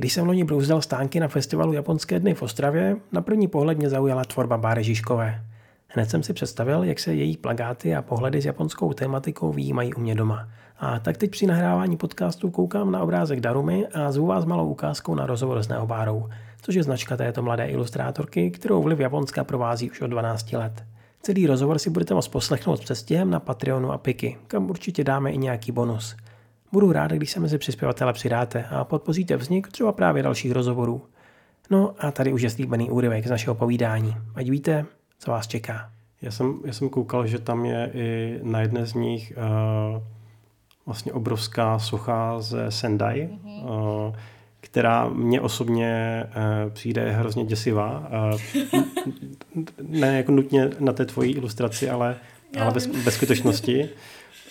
Když jsem loni brouzdal stánky na festivalu Japonské dny v Ostravě, na první pohled mě zaujala tvorba Báry Žižkové. Hned jsem si představil, jak se její plagáty a pohledy s japonskou tématikou výjímají u mě doma. A tak teď při nahrávání podcastu koukám na obrázek Darumy a zvu vás malou ukázkou na rozhovor s Neobárou, což je značka této mladé ilustrátorky, kterou vliv Japonska provází už od 12 let. Celý rozhovor si budete moct poslechnout s přestěhem na Patreonu a Piky, kam určitě dáme i nějaký bonus. Budu rád, když se mezi přispěvatele přidáte a podpoříte vznik třeba právě dalších rozhovorů. No a tady už je slíbený úryvek z našeho povídání. Ať víte, co vás čeká. Já jsem, já jsem koukal, že tam je i na jedné z nich uh, vlastně obrovská socha ze Sendai, mm-hmm. uh, která mě osobně uh, přijde hrozně děsivá. Uh, ne jako nutně na té tvojí ilustraci, ale, ale bez, bez skutečnosti.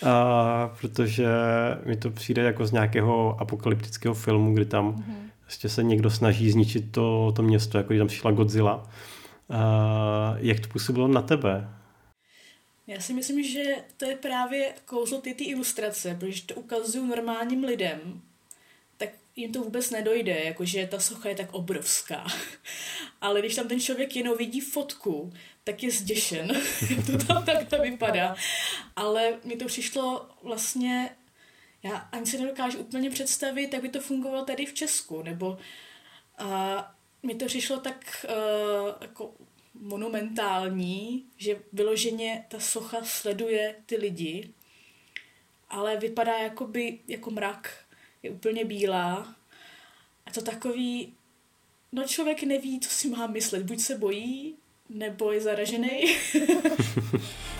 A, protože mi to přijde jako z nějakého apokalyptického filmu, kdy tam mm-hmm. vlastně se někdo snaží zničit to, to město, jako když tam přišla Godzilla. A, jak to působilo na tebe? Já si myslím, že to je právě kouzlo ty, ty ilustrace, protože to ukazují normálním lidem, jim to vůbec nedojde, jakože ta socha je tak obrovská. Ale když tam ten člověk jenom vidí fotku, tak je zděšen, jak to tam takhle vypadá. Ale mi to přišlo vlastně, já ani si nedokážu úplně představit, jak by to fungovalo tady v Česku, nebo a mi to přišlo tak uh, jako monumentální, že vyloženě ta socha sleduje ty lidi, ale vypadá jakoby, jako mrak, je úplně bílá. A to takový, no člověk neví, co si má myslet, buď se bojí, nebo je zaražený.